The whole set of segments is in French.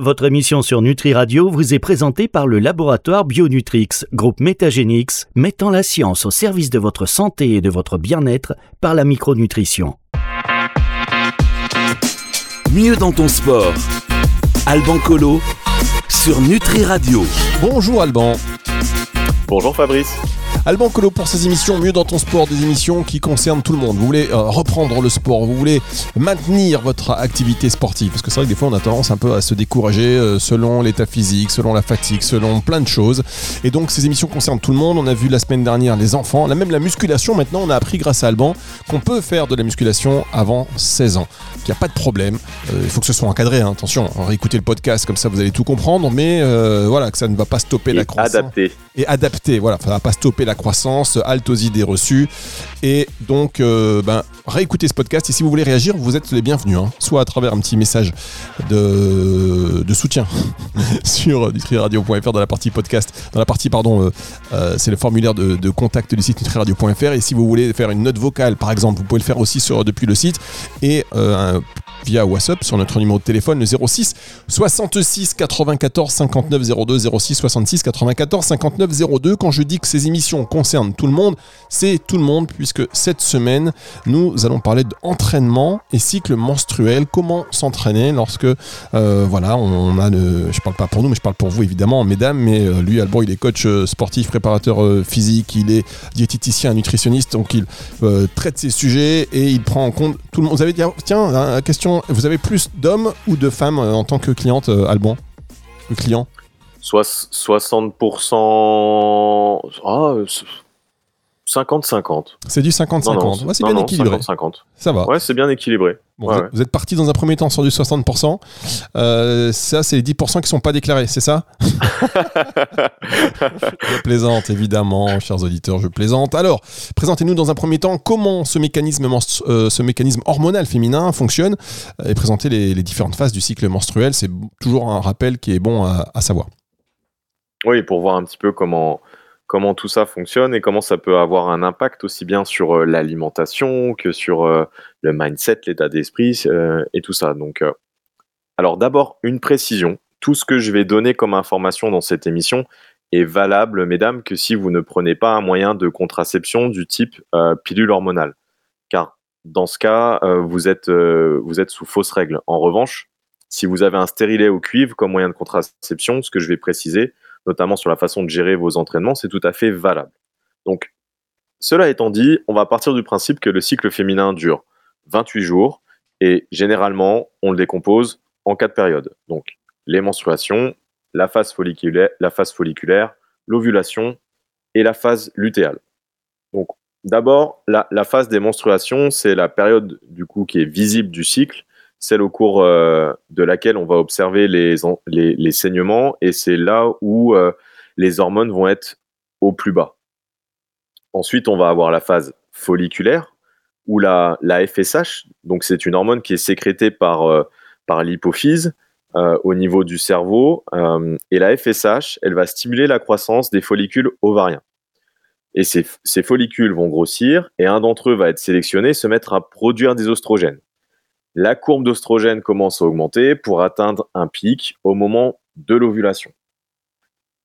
Votre émission sur Nutri Radio vous est présentée par le laboratoire Bionutrix, groupe Métagénix, mettant la science au service de votre santé et de votre bien-être par la micronutrition. Mieux dans ton sport. Alban Colo sur Nutri Radio. Bonjour Alban. Bonjour Fabrice. Alban Colo pour ces émissions Mieux dans ton sport, des émissions qui concernent tout le monde. Vous voulez euh, reprendre le sport, vous voulez maintenir votre activité sportive, parce que c'est vrai que des fois on a tendance un peu à se décourager euh, selon l'état physique, selon la fatigue, selon plein de choses. Et donc ces émissions concernent tout le monde. On a vu la semaine dernière les enfants, là même la musculation. Maintenant on a appris grâce à Alban qu'on peut faire de la musculation avant 16 ans, qu'il n'y a pas de problème. Euh, il faut que ce soit encadré, hein. attention. Écoutez le podcast comme ça vous allez tout comprendre, mais voilà que ça ne va pas stopper la croissance. Adapté. Et adapté, voilà, ça ne va pas stopper la la croissance, halte aux idées reçues. Et donc, euh, ben, réécoutez ce podcast. Et si vous voulez réagir, vous êtes les bienvenus. Hein. soit à travers un petit message de, soutien sur nutriradio.fr dans la partie podcast. Dans la partie, pardon, euh, euh, c'est le formulaire de, contact du site nutriradio.fr. Et si vous voulez faire une note vocale, par exemple, vous pouvez le faire aussi sur, depuis le site. Et un via WhatsApp sur notre numéro de téléphone le 06 66 94 59 02 06 66 94 59 02. Quand je dis que ces émissions concernent tout le monde, c'est tout le monde puisque cette semaine nous allons parler d'entraînement et cycle menstruel. Comment s'entraîner lorsque euh, voilà on a le, je parle pas pour nous mais je parle pour vous évidemment mesdames mais euh, lui Albon il est coach euh, sportif préparateur physique il est diététicien nutritionniste donc il traite ces sujets et il prend en compte tout le monde. Vous avez dit tiens question vous avez plus d'hommes ou de femmes en tant que cliente, Alban? Le client? Soit 60%. Ah, 50-50. C'est du 50-50. c'est bien équilibré. 50 Ça va. Ouais, c'est bien équilibré. vous, êtes, parti dans un premier temps sur du 60%. Euh, ça, c'est les 10% qui sont pas déclarés, c'est ça? Je plaisante, évidemment, chers auditeurs, je plaisante. Alors, présentez-nous dans un premier temps comment ce mécanisme, euh, ce mécanisme hormonal féminin fonctionne et présentez les, différentes phases du cycle menstruel. C'est toujours un rappel qui est bon à savoir. Oui, pour voir un petit peu comment comment tout ça fonctionne et comment ça peut avoir un impact aussi bien sur euh, l'alimentation que sur euh, le mindset, l'état d'esprit euh, et tout ça. Donc, alors d'abord une précision. Tout ce que je vais donner comme information dans cette émission est valable, mesdames, que si vous ne prenez pas un moyen de contraception du type pilule hormonale, car dans ce cas, vous êtes vous êtes sous fausse règle. En revanche, si vous avez un stérilet au cuivre comme moyen de contraception, ce que je vais préciser, notamment sur la façon de gérer vos entraînements, c'est tout à fait valable. Donc, cela étant dit, on va partir du principe que le cycle féminin dure 28 jours et généralement, on le décompose en quatre périodes. Donc, les menstruations, la phase folliculaire, l'ovulation et la phase lutéale. Donc, d'abord, la, la, phase des menstruations, c'est la période du coup qui est visible du cycle celle au cours euh, de laquelle on va observer les, saignements, et c'est là où euh, les hormones vont être au plus bas. Ensuite, on va avoir la phase folliculaire, où la, FSH, donc c'est une hormone qui est sécrétée par, euh, l'hypophyse au niveau du cerveau, et la FSH, elle va stimuler la croissance des follicules ovariens. Et ces, ces follicules vont grossir, et un d'entre eux va être sélectionné, se mettre à produire des oestrogènes la courbe d'oestrogène commence à augmenter pour atteindre un pic au moment de l'ovulation.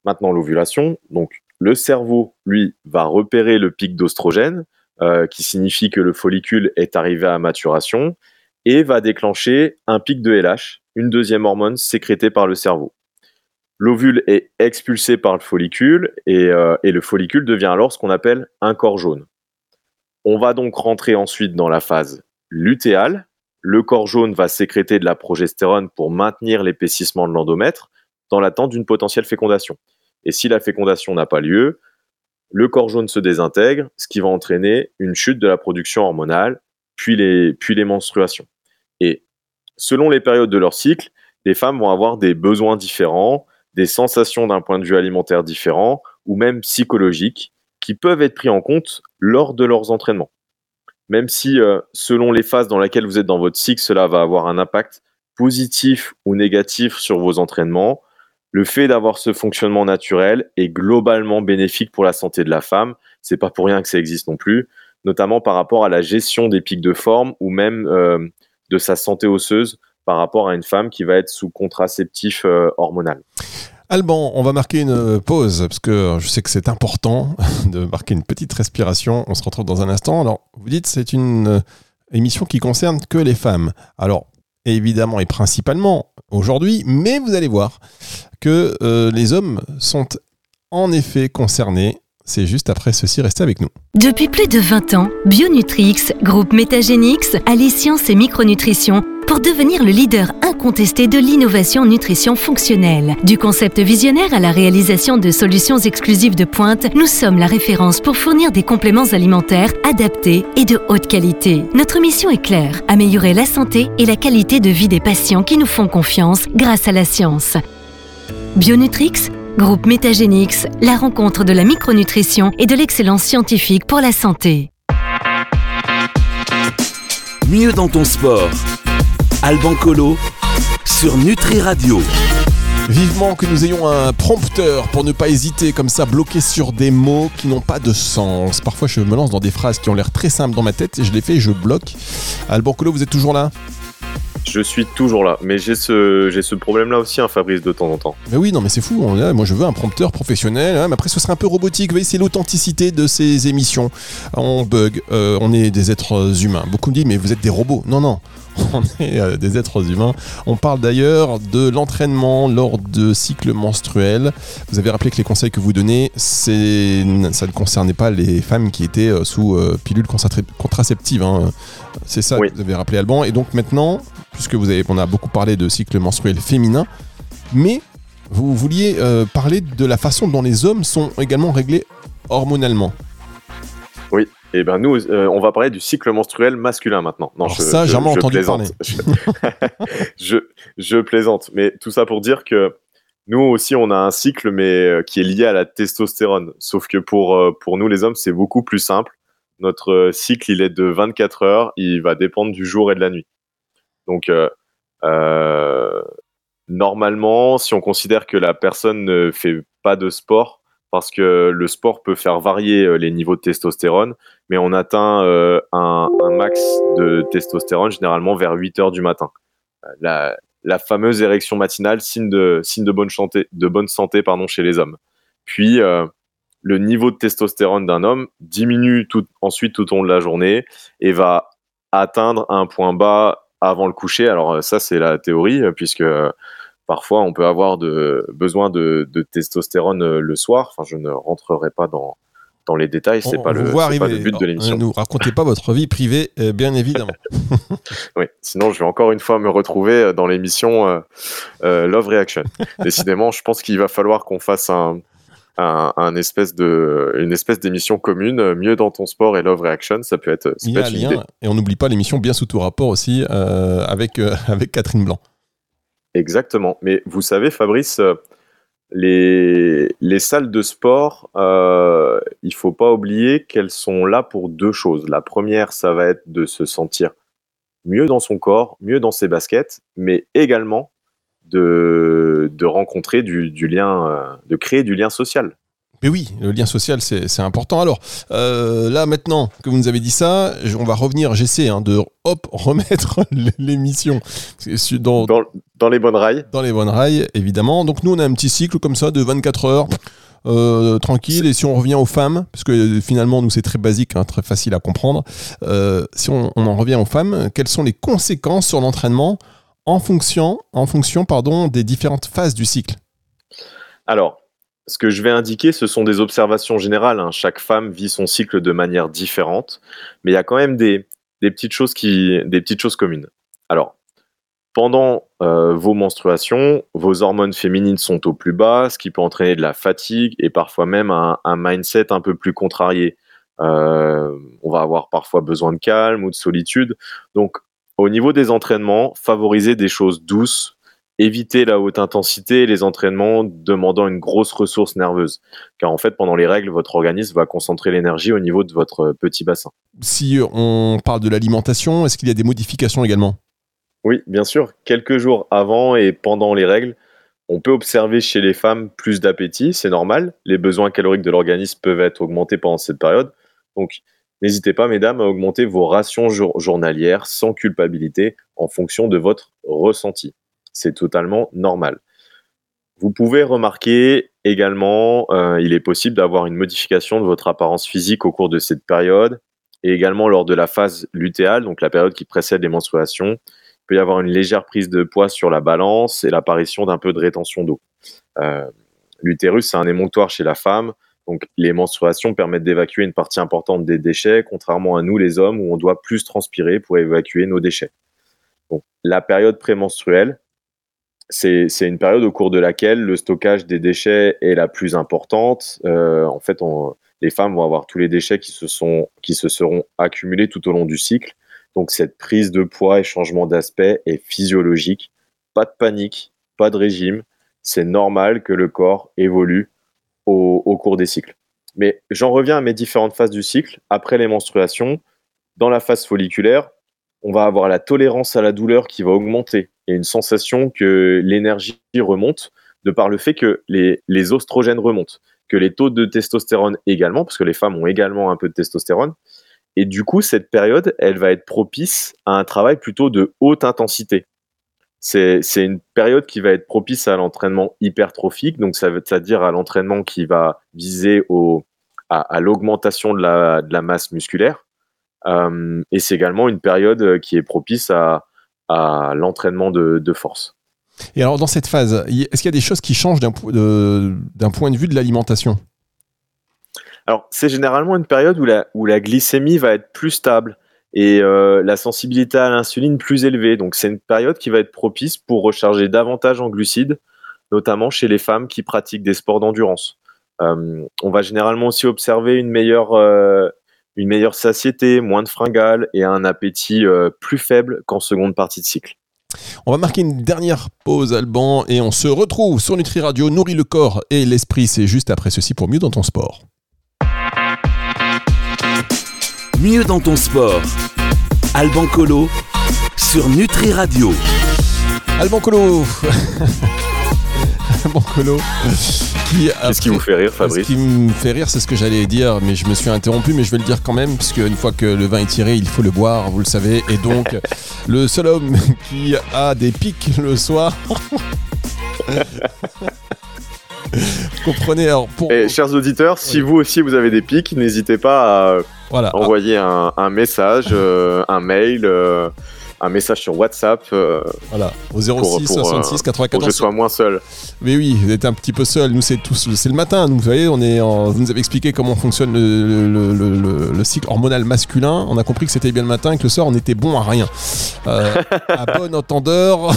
Maintenant, l'ovulation, donc le cerveau, lui, va repérer le pic d'oestrogène, euh, qui signifie que le follicule est arrivé à maturation, et va déclencher un pic de LH, une deuxième hormone sécrétée par le cerveau. L'ovule est expulsé par le follicule et, euh, et le follicule devient alors ce qu'on appelle un corps jaune. On va donc rentrer ensuite dans la phase lutéale, le corps jaune va sécréter de la progestérone pour maintenir l'épaississement de l'endomètre dans l'attente d'une potentielle fécondation. Et si la fécondation n'a pas lieu, le corps jaune se désintègre, ce qui va entraîner une chute de la production hormonale, puis les, menstruations. Et selon les périodes de leur cycle, les femmes vont avoir des besoins différents, des sensations d'un point de vue alimentaire différent, ou même psychologiques, qui peuvent être pris en compte lors de leurs entraînements même si euh, selon les phases dans lesquelles vous êtes dans votre cycle, cela va avoir un impact positif ou négatif sur vos entraînements, le fait d'avoir ce fonctionnement naturel est globalement bénéfique pour la santé de la femme. C'est pas pour rien que ça existe non plus, notamment par rapport à la gestion des pics de forme ou même euh, de sa santé osseuse par rapport à une femme qui va être sous contraceptif hormonal. Alban, on va marquer une pause parce que je sais que c'est important de marquer une petite respiration. On se retrouve dans un instant. Alors, vous dites c'est une émission qui concerne que les femmes. Alors, évidemment et principalement aujourd'hui, mais vous allez voir que euh, les hommes sont en effet concernés. C'est juste après ceci, restez avec nous. Depuis plus de 20 ans, Bionutrix, groupe Métagénix, allie science et micronutrition pour devenir le leader incontesté de l'innovation nutrition fonctionnelle. Du concept visionnaire à la réalisation de solutions exclusives de pointe, nous sommes la référence pour fournir des compléments alimentaires adaptés et de haute qualité. Notre mission est claire, améliorer la santé et la qualité de vie des patients qui nous font confiance grâce à la science. Bionutrix Groupe Métagénix, la rencontre de la micronutrition et de l'excellence scientifique pour la santé. Mieux dans ton sport Alban Colo sur Nutri Radio. Vivement que nous ayons un prompteur pour ne pas hésiter comme ça, bloqué sur des mots qui n'ont pas de sens. Parfois, je me lance dans des phrases qui ont l'air très simples dans ma tête et je les fais et je bloque. Alban Colo, vous êtes toujours là? Je suis toujours là, mais j'ai ce, j'ai ce problème-là aussi, hein, Fabrice, de temps en temps. Mais oui, non, mais c'est fou. moi, je veux un prompteur professionnel. Hein, mais après, ce serait un peu robotique. Vous voyez, c'est l'authenticité de ces émissions. On bug, euh, on est des êtres humains. Beaucoup me disent, mais vous êtes des robots. Non, non. on est euh, des êtres humains. On parle d'ailleurs de l'entraînement lors de cycles menstruels. Vous avez rappelé que les conseils que vous donnez, ça ne concernait pas les femmes qui étaient euh, sous pilule contraceptive. Hein. C'est ça que vous avez rappelé Alban. Et donc maintenant, puisque vous avez, on a beaucoup parlé de cycle menstruel féminin, mais vous vouliez parler de la façon dont les hommes sont également réglés hormonalement. Oui, et eh ben nous, euh, on va parler du cycle menstruel masculin maintenant. Non, je, ça, jamais entendu plaisante. parler. je, je, plaisante, mais tout ça pour dire que nous aussi, on a un cycle, mais euh, qui est lié à la testostérone. Sauf que pour euh, pour nous les hommes, c'est beaucoup plus simple. Notre cycle, il est de 24 heures. Il va dépendre du jour et de la nuit. Donc normalement, si on considère que la personne ne fait pas de sport, parce que le sport peut faire varier les niveaux de testostérone, mais on atteint euh, un, max de testostérone généralement vers 8 heures du matin. La, fameuse érection matinale, signe de, bonne santé, de bonne chez les hommes. Puis, euh, le niveau de testostérone d'un homme diminue tout, ensuite tout au long de la journée et va atteindre un point bas avant le coucher. Alors ça, c'est la théorie, puisque parfois on peut avoir de, besoin de, de testostérone le soir. Enfin, je ne rentrerai pas dans, dans les détails, c'est pas, le, pas le but de l'émission. Ne nous racontez pas votre vie privée, euh, bien évidemment. oui, sinon je vais encore une fois me retrouver euh, dans l'émission euh, Love Reaction. Décidément, je pense qu'il va falloir qu'on fasse un, un, espèce de, une espèce d'émission commune, mieux dans ton sport et Love Reaction, ça peut être, Il y a lien, et on n'oublie pas l'émission Bien sous tout rapport aussi avec, avec Catherine Blanc. Exactement. Mais vous savez, Fabrice, les, les salles de sport, euh, il faut pas oublier qu'elles sont là pour deux choses. La première, ça va être de se sentir mieux dans son corps, mieux dans ses baskets, mais également de, de rencontrer du, du lien, euh, de créer du lien social. Mais oui, le lien social, c'est important. Alors, euh, là, maintenant que vous nous avez dit ça, on va revenir, j'essaie hein, de hop, remettre l'émission dans, dans, les bonnes rails. Dans les bonnes rails, évidemment. Donc, nous, on a un petit cycle comme ça de 24 heures. Euh, tranquille et si on revient aux femmes parce que finalement nous c'est très basique hein, très facile à comprendre euh, si on, on, en revient aux femmes quelles sont les conséquences sur l'entraînement en fonction en fonction pardon des différentes phases du cycle alors ce que je vais indiquer, ce sont des observations générales. Hein. Chaque femme vit son cycle de manière différente, mais il y a quand même des, petites choses qui, des petites choses communes. Alors, pendant euh, vos menstruations, vos hormones féminines sont au plus bas, ce qui peut entraîner de la fatigue et parfois même un, mindset un peu plus contrarié. Euh, on va avoir parfois besoin de calme ou de solitude. Donc, au niveau des entraînements, favoriser des choses douces, éviter la haute intensité et les entraînements demandant une grosse ressource nerveuse. Car en fait, pendant les règles, votre organisme va concentrer l'énergie au niveau de votre petit bassin. Si on parle de l'alimentation, est-ce qu'il y a des modifications également? Oui, bien sûr. Quelques jours avant et pendant les règles, on peut observer chez les femmes plus d'appétit, c'est normal. Les besoins caloriques de l'organisme peuvent être augmentés pendant cette période. Donc, n'hésitez pas, mesdames, à augmenter vos rations journalières sans culpabilité en fonction de votre ressenti. C'est totalement normal. Vous pouvez remarquer également, euh, il est possible d'avoir une modification de votre apparence physique au cours de cette période et également lors de la phase lutéale, donc la période qui précède les menstruations. Il peut y avoir une légère prise de poids sur la balance et l'apparition d'un peu de rétention d'eau. Euh, l'utérus, c'est un émonctoire chez la femme, donc les menstruations permettent d'évacuer une partie importante des déchets, contrairement à nous les hommes où on doit plus transpirer pour évacuer nos déchets. Donc, la période prémenstruelle, c'est une période au cours de laquelle le stockage des déchets est la plus importante. Euh, en fait, les femmes vont avoir tous les déchets qui se, sont, qui se seront accumulés tout au long du cycle. Donc cette prise de poids et changement d'aspect est physiologique. Pas de panique, pas de régime. C'est normal que le corps évolue au, cours des cycles. Mais j'en reviens à mes différentes phases du cycle. Après les menstruations, dans la phase folliculaire, on va avoir la tolérance à la douleur qui va augmenter a une sensation que l'énergie remonte de par le fait que les, les oestrogènes remontent, que les taux de testostérone également, parce que les femmes ont également un peu de testostérone. Et du coup, cette période, elle va être propice à un travail plutôt de haute intensité. C'est une période qui va être propice à l'entraînement hypertrophique, donc ça veut dire à l'entraînement qui va viser au, à, à l'augmentation de la, de la, masse musculaire. Euh, et c'est également une période qui est propice à, à l'entraînement de, force. Et alors dans cette phase, est-ce qu'il y a des choses qui changent d'un point de vue de l'alimentation? Alors c'est généralement une période où la, où la glycémie va être plus stable et euh, la sensibilité à l'insuline plus élevée. Donc c'est une période qui va être propice pour recharger davantage en glucides, notamment chez les femmes qui pratiquent des sports d'endurance. Euh, on va généralement aussi observer une meilleure euh, une meilleure satiété, moins de fringales et un appétit euh, plus faible qu'en seconde partie de cycle. On va marquer une dernière pause, Alban, et on se retrouve sur Nutri Radio, nourrit le corps et l'esprit. C'est juste après ceci pour mieux dans ton sport. Mieux dans ton sport. Alban Colo sur Nutri Radio. Alban Colo Alban Colo Qu'est-ce qui vous fait rire, Fabrice Ce qui me fait rire, c'est ce que j'allais dire, mais je me suis interrompu, mais je vais le dire quand même, puisque une fois que le vin est tiré, il faut le boire, vous le savez. Et donc, le seul homme qui a des pics le soir. comprenez alors pour... Et, chers auditeurs, si vous aussi vous avez des pics, n'hésitez pas à envoyer un, message, euh, un mail. Euh, un message sur WhatsApp. Euh, voilà, au 06 66 94. Pour que je sois moins seul. Mais oui, vous êtes un petit peu seul. Nous, c'est tous, c'est le matin. vous voyez, on est, vous nous avez expliqué comment fonctionne le, cycle hormonal masculin. On a compris que c'était bien le matin et que le soir, on était bon à rien. Euh, à bon entendeur.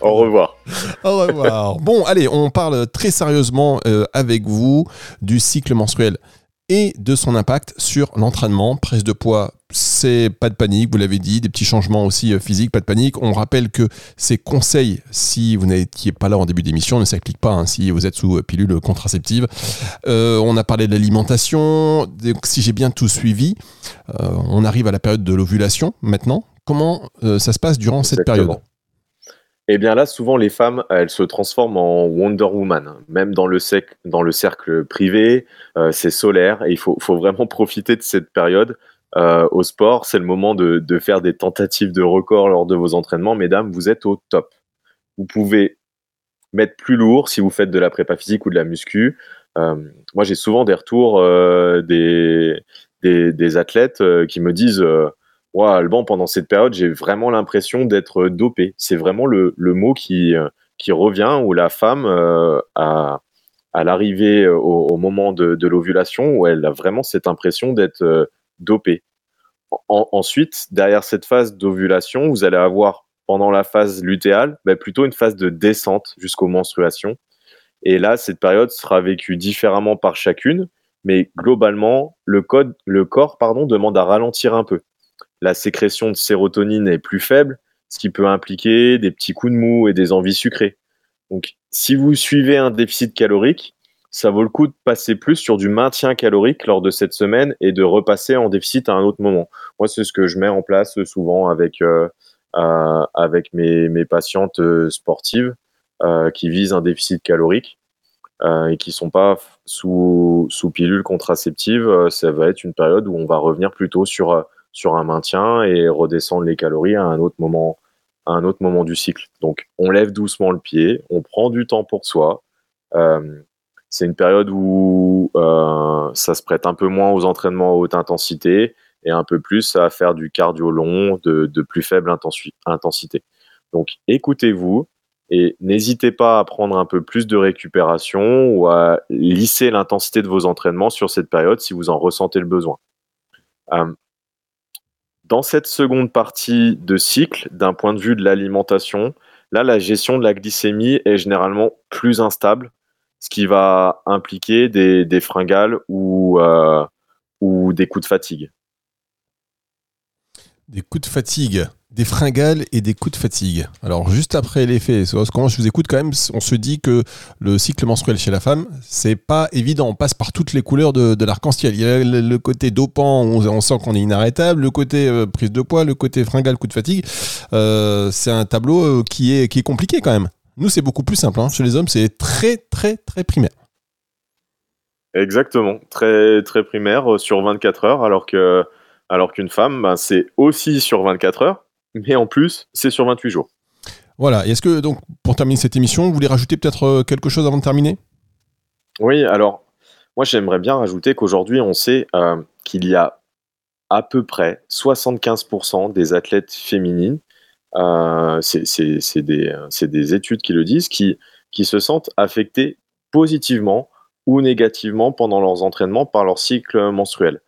Au revoir. Au revoir. Bon, allez, on parle très sérieusement euh, avec vous du cycle menstruel et de son impact sur l'entraînement. Prise de poids, c'est pas de panique, vous l'avez dit, des petits changements aussi euh, physiques, pas de panique. On rappelle que ces conseils, si vous n'étiez pas là en début d'émission, ne s'appliquent pas hein, si vous êtes sous euh, pilule contraceptive. Euh, on a parlé de l'alimentation, si j'ai bien tout suivi, on arrive à la période de l'ovulation maintenant. Comment ça se passe durant cette période? Et eh bien là, souvent, les femmes, elles se transforment en Wonder Woman. Même dans le, dans le cercle privé, c'est solaire et il faut, vraiment profiter de cette période euh, au sport, c'est le moment de, faire des tentatives de record lors de vos entraînements. Mesdames, vous êtes au top. Vous pouvez mettre plus lourd si vous faites de la prépa physique ou de la muscu. Euh, moi, j'ai souvent des retours euh, des, des, athlètes euh, qui me disent euh, Alban, pendant cette période, j'ai vraiment l'impression d'être dopé. C'est vraiment le, mot qui, qui revient où la femme, à, à l'arrivée au, au, moment de, l'ovulation, où elle a vraiment cette impression d'être dopé. ensuite, derrière cette phase d'ovulation, vous allez avoir pendant la phase lutéale bah, plutôt une phase de descente jusqu'aux menstruations. Et là, cette période sera vécue différemment par chacune, mais globalement, le, corps demande à ralentir un peu. La sécrétion de sérotonine est plus faible, ce qui peut impliquer des petits coups de mou et des envies sucrées. Donc, si vous suivez un déficit calorique, ça vaut le coup de passer plus sur du maintien calorique lors de cette semaine et de repasser en déficit à un autre moment. Moi, c'est ce que je mets en place souvent avec, euh, euh, avec mes, patientes euh, sportives qui visent un déficit calorique. et qui sont pas sous, sous pilule contraceptive, ça va être une période où on va revenir plutôt sur, sur un maintien et redescendre les calories à un autre moment, un autre moment du cycle. Donc, on lève doucement le pied, on prend du temps pour soi. c'est une période où ça se prête un peu moins aux entraînements à haute intensité et un peu plus à faire du cardio long de, de plus faible intensité. Donc, écoutez-vous, et n'hésitez pas à prendre un peu plus de récupération ou à lisser l'intensité de vos entraînements sur cette période si vous en ressentez le besoin. Euh, dans cette seconde partie de cycle, d'un point de vue de l'alimentation, là, la gestion de la glycémie est généralement plus instable, ce qui va impliquer des, fringales ou, euh, ou des coups de fatigue. Des coups de fatigue des fringales et des coups de fatigue. Alors juste après l'effet, quand je vous écoute quand même, on se dit que le cycle menstruel chez la femme, c'est pas évident. On passe par toutes les couleurs de, l'arc-en-ciel. Il y a le, côté dopant, on, sent qu'on est inarrêtable, le côté euh, prise de poids, le côté fringale, coup de fatigue. Euh, c'est un tableau euh, qui est, qui est compliqué quand même. Nous, c'est beaucoup plus simple. Hein. Chez les hommes, c'est très, très, très primaire. Exactement, très, très primaire sur 24 heures, alors que alors qu'une femme, ben, c'est aussi sur 24 heures, mais en plus, c'est sur 28 jours. Voilà. Est-ce que, donc, pour terminer cette émission, vous voulez rajouter peut-être euh, quelque chose avant de terminer? Oui, alors, moi, j'aimerais bien rajouter qu'aujourd'hui, on sait euh, qu'il y a à peu près 75% des athlètes féminines, euh, c'est des, des, études qui le disent, qui, qui se sentent affectées positivement ou négativement pendant leurs entraînements par leur cycle menstruel.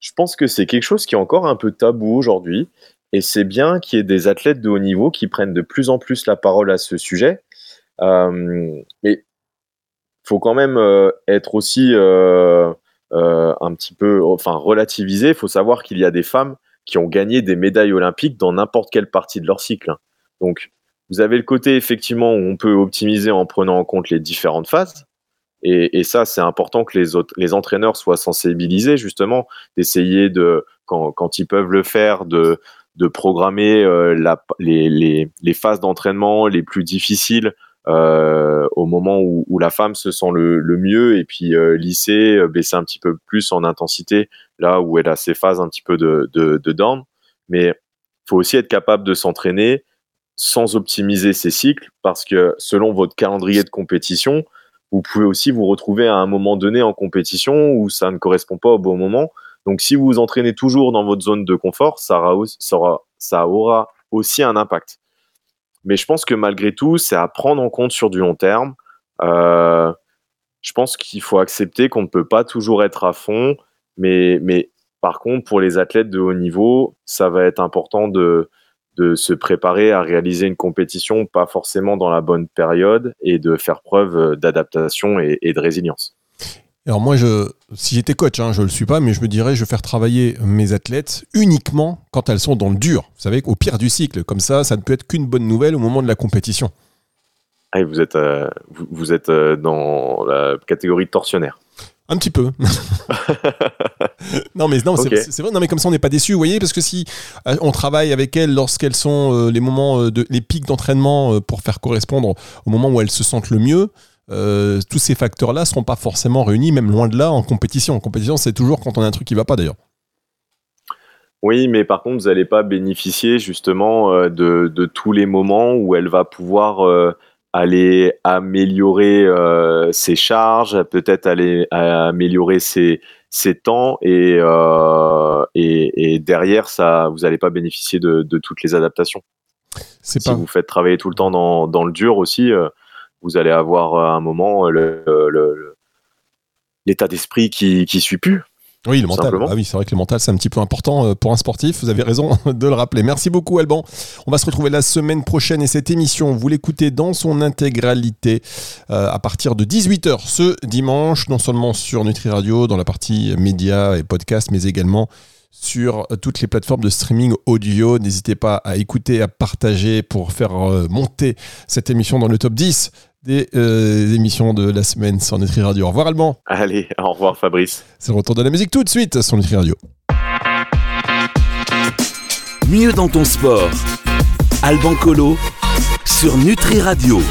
Je pense que c'est quelque chose qui est encore un peu tabou aujourd'hui et c'est bien qu'il y ait des athlètes de haut niveau qui prennent de plus en plus la parole à ce sujet. Euh, mais il faut quand même euh, être aussi euh, euh, un petit peu, enfin relativisé. Il faut savoir qu'il y a des femmes qui ont gagné des médailles olympiques dans n'importe quelle partie de leur cycle. Donc, vous avez le côté effectivement où on peut optimiser en prenant en compte les différentes phases. Et, ça, c'est important que les, autres, les entraîneurs soient sensibilisés justement, d'essayer de, quand, ils peuvent le faire, de, programmer euh, les, phases d'entraînement les plus difficiles euh, au moment où, la femme se sent le, le mieux et puis euh, lisser, euh, baisser un petit peu plus en intensité là où elle a ses phases un petit peu de, de, de down. Mais faut aussi être capable de s'entraîner sans optimiser ses cycles parce que selon votre calendrier de compétition, vous pouvez aussi vous retrouver à un moment donné en compétition où ça ne correspond pas au bon moment donc, si vous vous entraînez toujours dans votre zone de confort, ça aura, aussi un impact. Mais je pense que malgré tout, c'est à prendre en compte sur du long terme. Euh, je pense qu'il faut accepter qu'on ne peut pas toujours être à fond, mais, par contre, pour les athlètes de haut niveau, ça va être important de, se préparer à réaliser une compétition, pas forcément dans la bonne période, et de faire preuve d'adaptation et de résilience. Alors moi, je, si j'étais coach, hein, je ne le suis pas, mais je me dirais, je vais faire travailler mes athlètes uniquement quand elles sont dans le dur. Vous savez, au pire du cycle. Comme ça, ça ne peut être qu'une bonne nouvelle au moment de la compétition. Ah, vous êtes, euh, vous, êtes euh, dans la catégorie de tortionnaire. Un petit peu. non mais non, c'est vrai. Non mais comme ça on n'est pas déçu, vous voyez, parce que si euh, on travaille avec elles lorsqu'elles sont les moments de les pics d'entraînement pour faire correspondre au moment où elles se sentent le mieux, euh, tous ces facteurs-là ne seront pas forcément réunis, même loin de là, en compétition. En compétition, c'est toujours quand on a un truc qui ne va pas d'ailleurs. Oui, mais par contre, vous n'allez pas bénéficier justement euh, de, tous les moments où elle va pouvoir euh, aller améliorer ses charges, peut-être aller améliorer ses, temps, et, et, derrière, ça, vous n'allez pas bénéficier de, toutes les adaptations. Si vous faites travailler tout le temps dans, dans le dur aussi, vous allez avoir à un moment l'état d'esprit qui ne suit plus. Oui, le mental. Ah oui, c'est vrai que le mental, c'est un petit peu important euh, pour un sportif. Vous avez raison de le rappeler. Merci beaucoup, Alban. On va se retrouver la semaine prochaine et cette émission, vous l'écoutez dans son intégralité euh, à partir de 18h ce dimanche, non seulement sur Nutri Radio, dans la partie médias et podcasts, mais également sur toutes les plateformes de streaming audio. N'hésitez pas à écouter, à partager pour faire euh, monter cette émission dans le top 10 des euh, émissions de la semaine sur Nutri Radio. Au revoir Alban. Allez, au revoir Fabrice. C'est le retour de la musique tout de suite sur Nutri Radio. Mieux dans ton sport. Alban Colo sur Nutri Radio.